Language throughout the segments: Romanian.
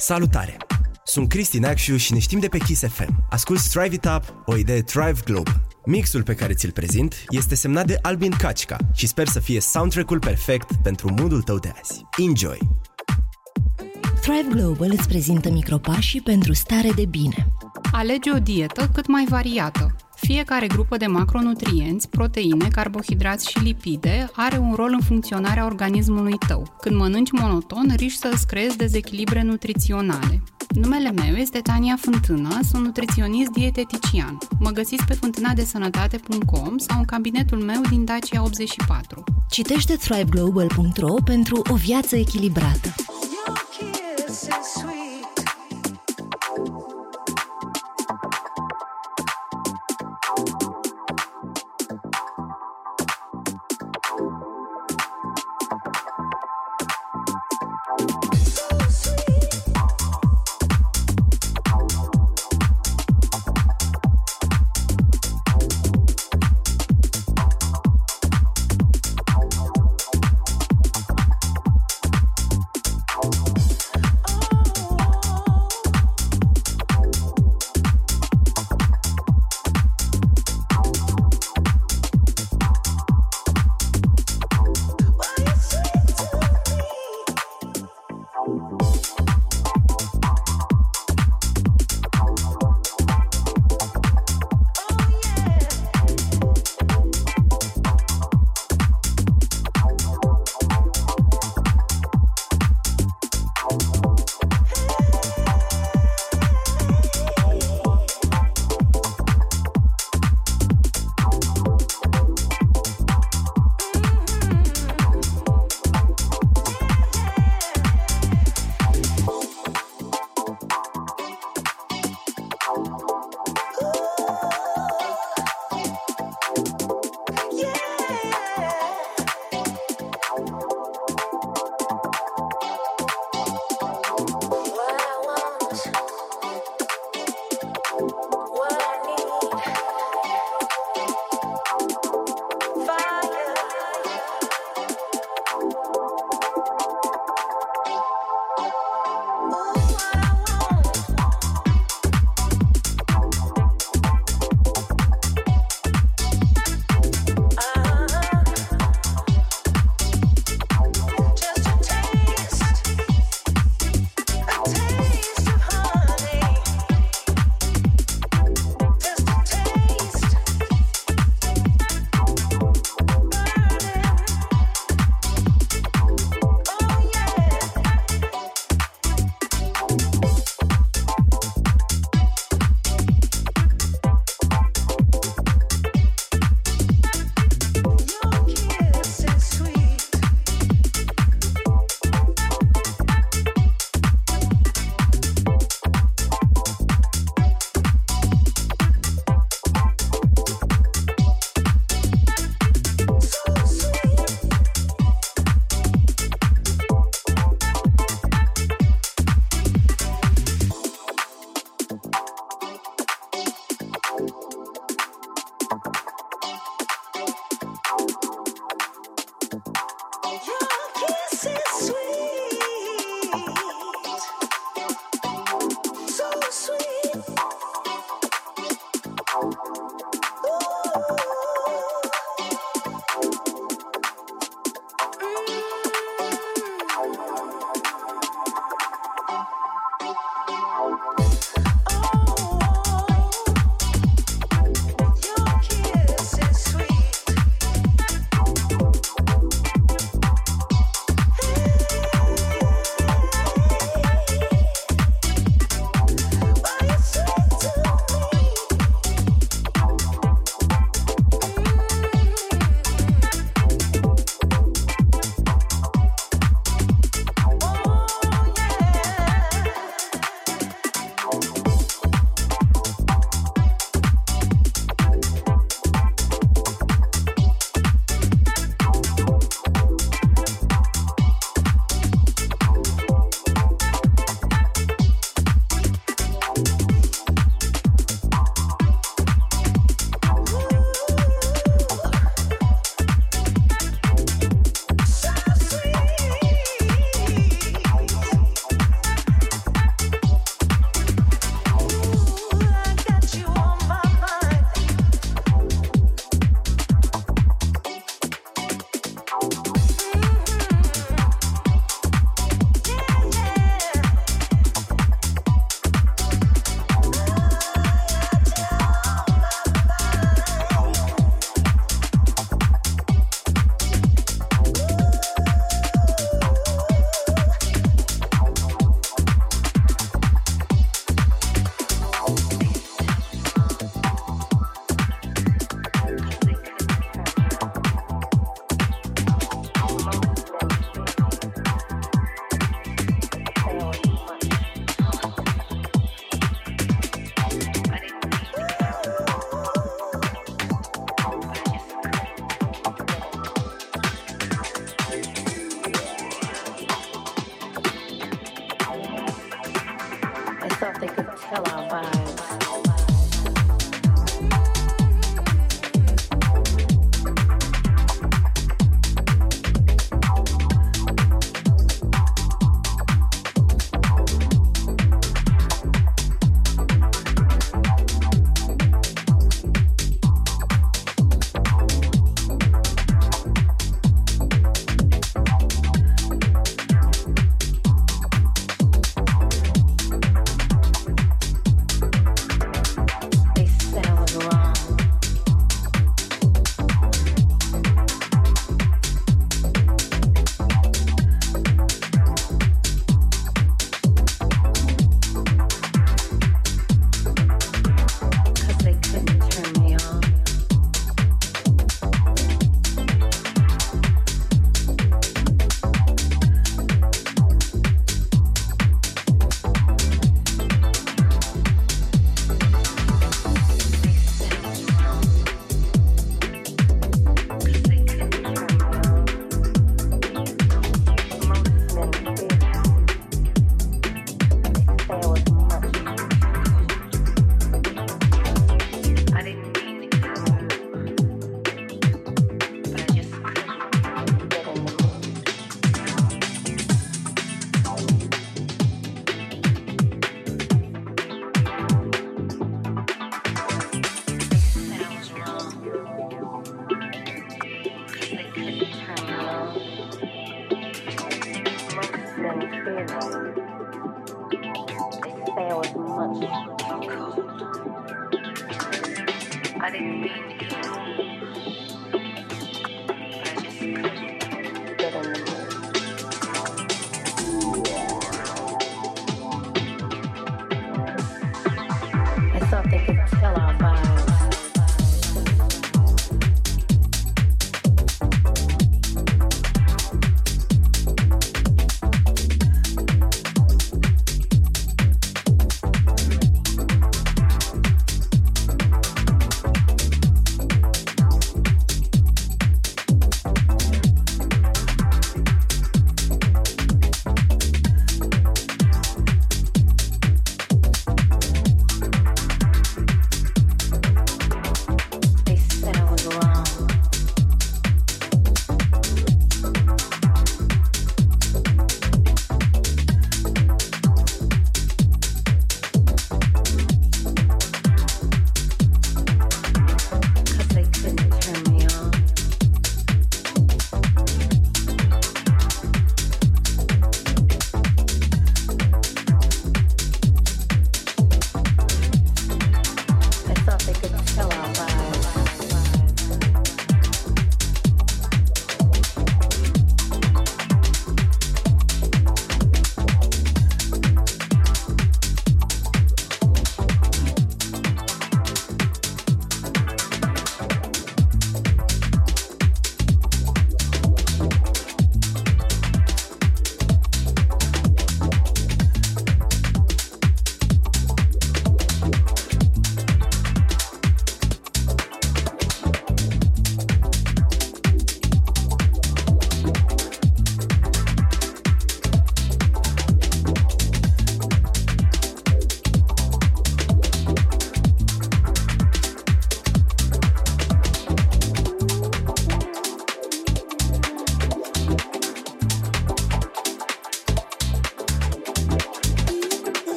Salutare! Sunt Cristi Neacșu și ne știm de pe Kiss FM. Ascult Strive It Up, o idee Thrive Global. Mixul pe care ți-l prezint este semnat de Albin Kacica și sper să fie soundtrack-ul perfect pentru modul tău de azi. Enjoy! Thrive Global îți prezintă micropașii pentru stare de bine. Alege o dietă cât mai variată. Fiecare grupă de macronutrienți, proteine, carbohidrați și lipide are un rol în funcționarea organismului tău. Când mănânci monoton, riști să îți creezi dezechilibre nutriționale. Numele meu este Tania Fântână, sunt nutriționist dietetician. Mă găsiți pe fântânadesănătate.com sau în cabinetul meu din Dacia 84. Citește thriveglobal.ro pentru o viață echilibrată. Your kiss is sweet.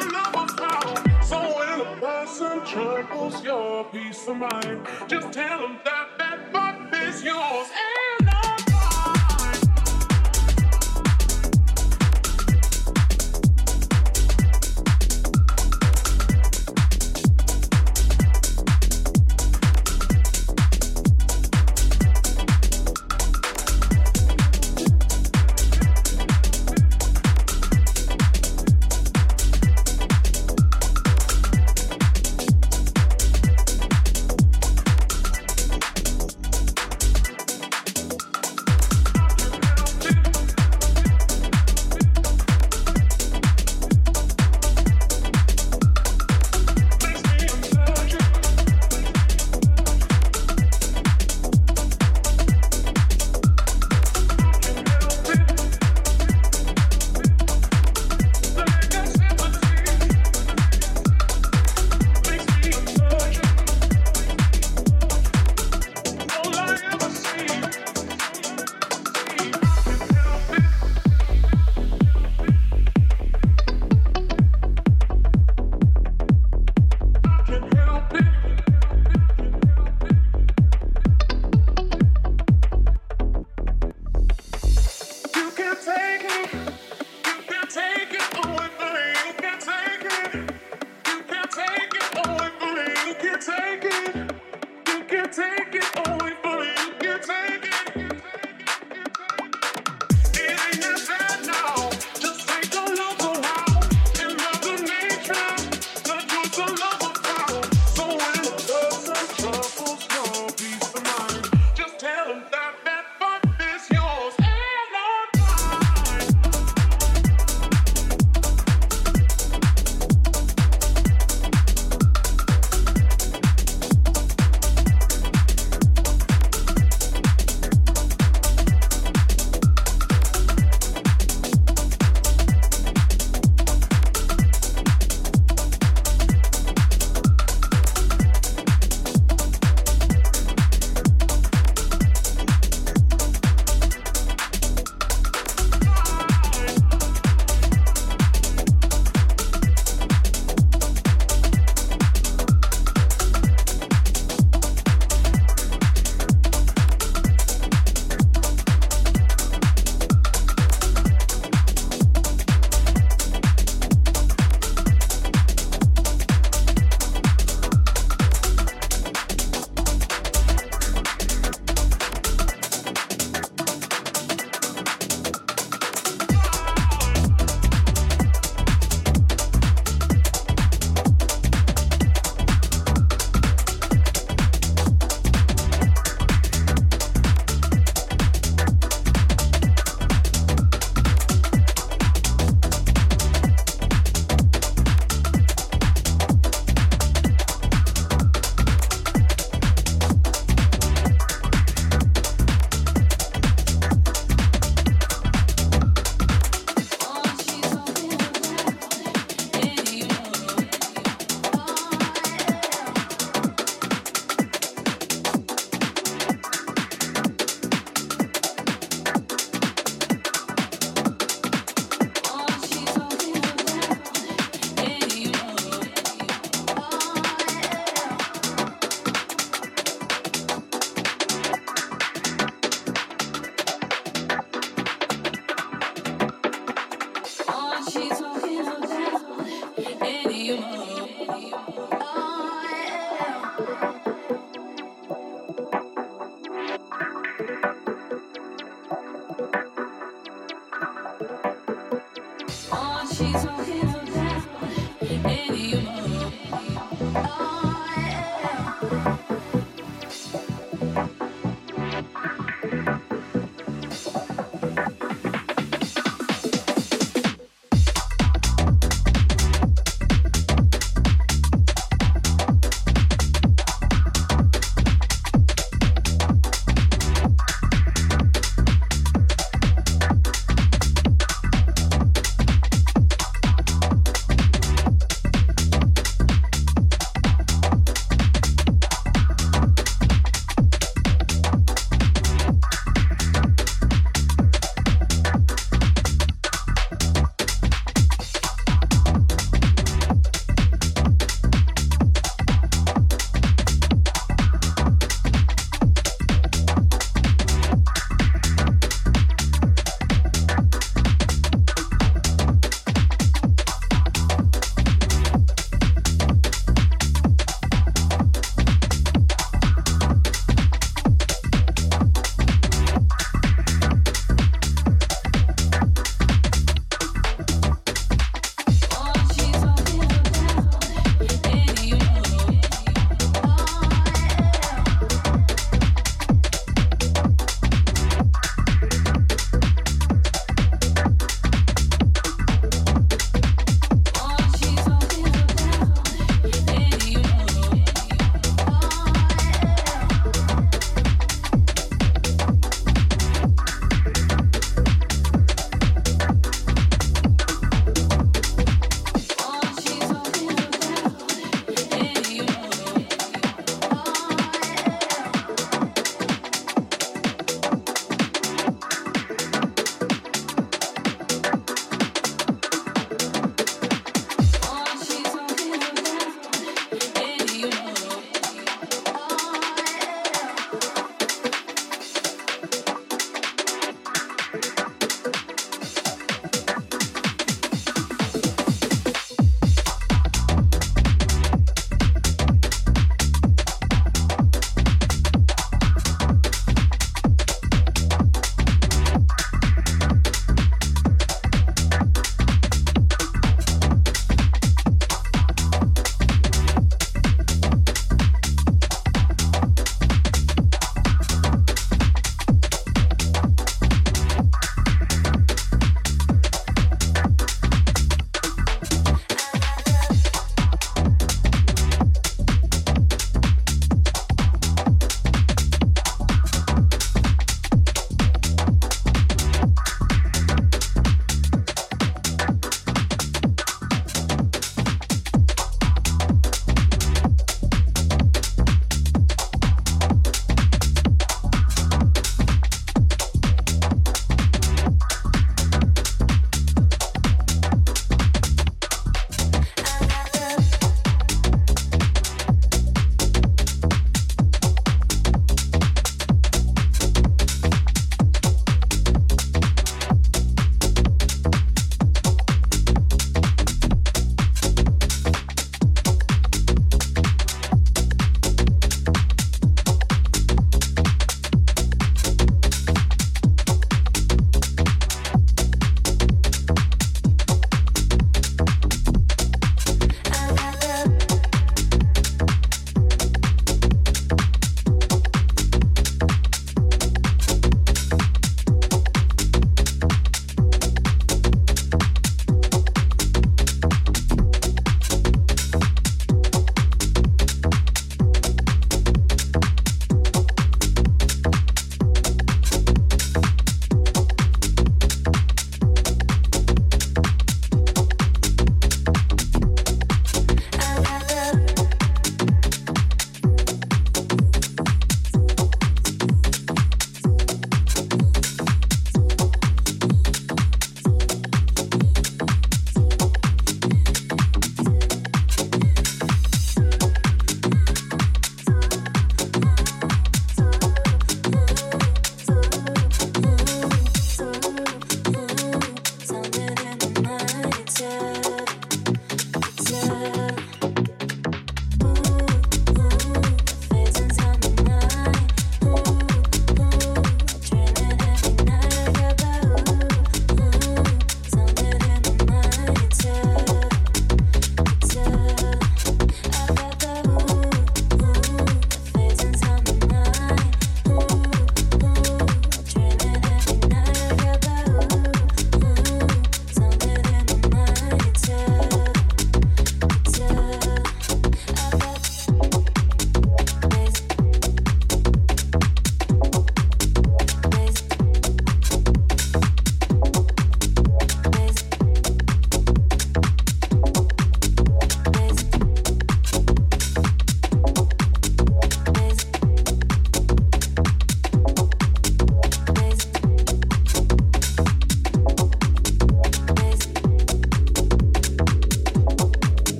So when found. The person troubles your peace of mind. Just tell them that that butt is yours.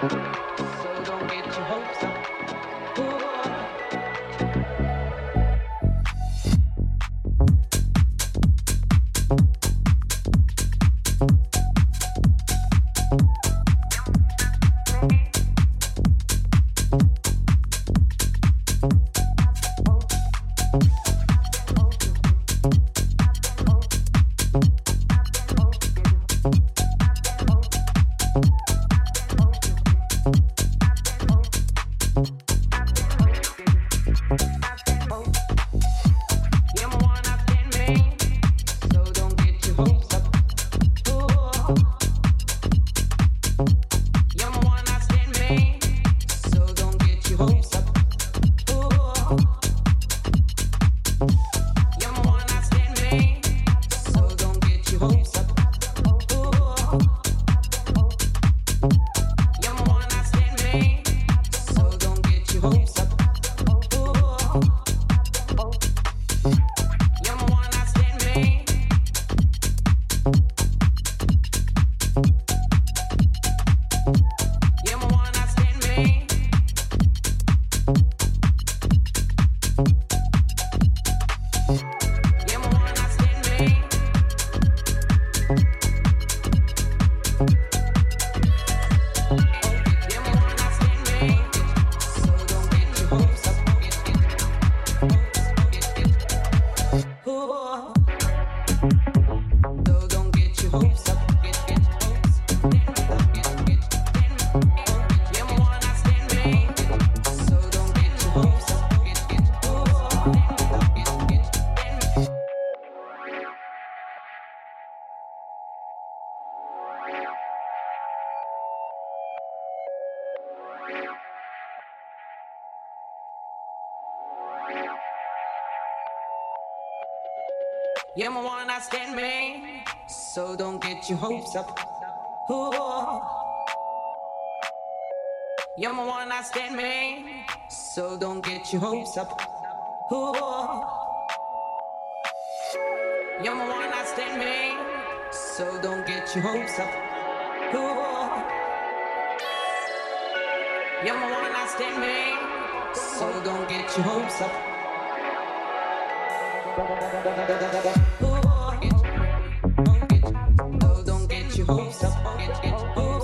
Thank you. You're my one night stand man, so don't get your hopes up. Ooh. You're my one night stand man, so don't get your hopes up. Ooh. You're my one night stand man, so don't get your hopes up. Ooh. You're my one night stand man, so don't get your hopes up. Don't get your hopes up. Don't get your hopes up.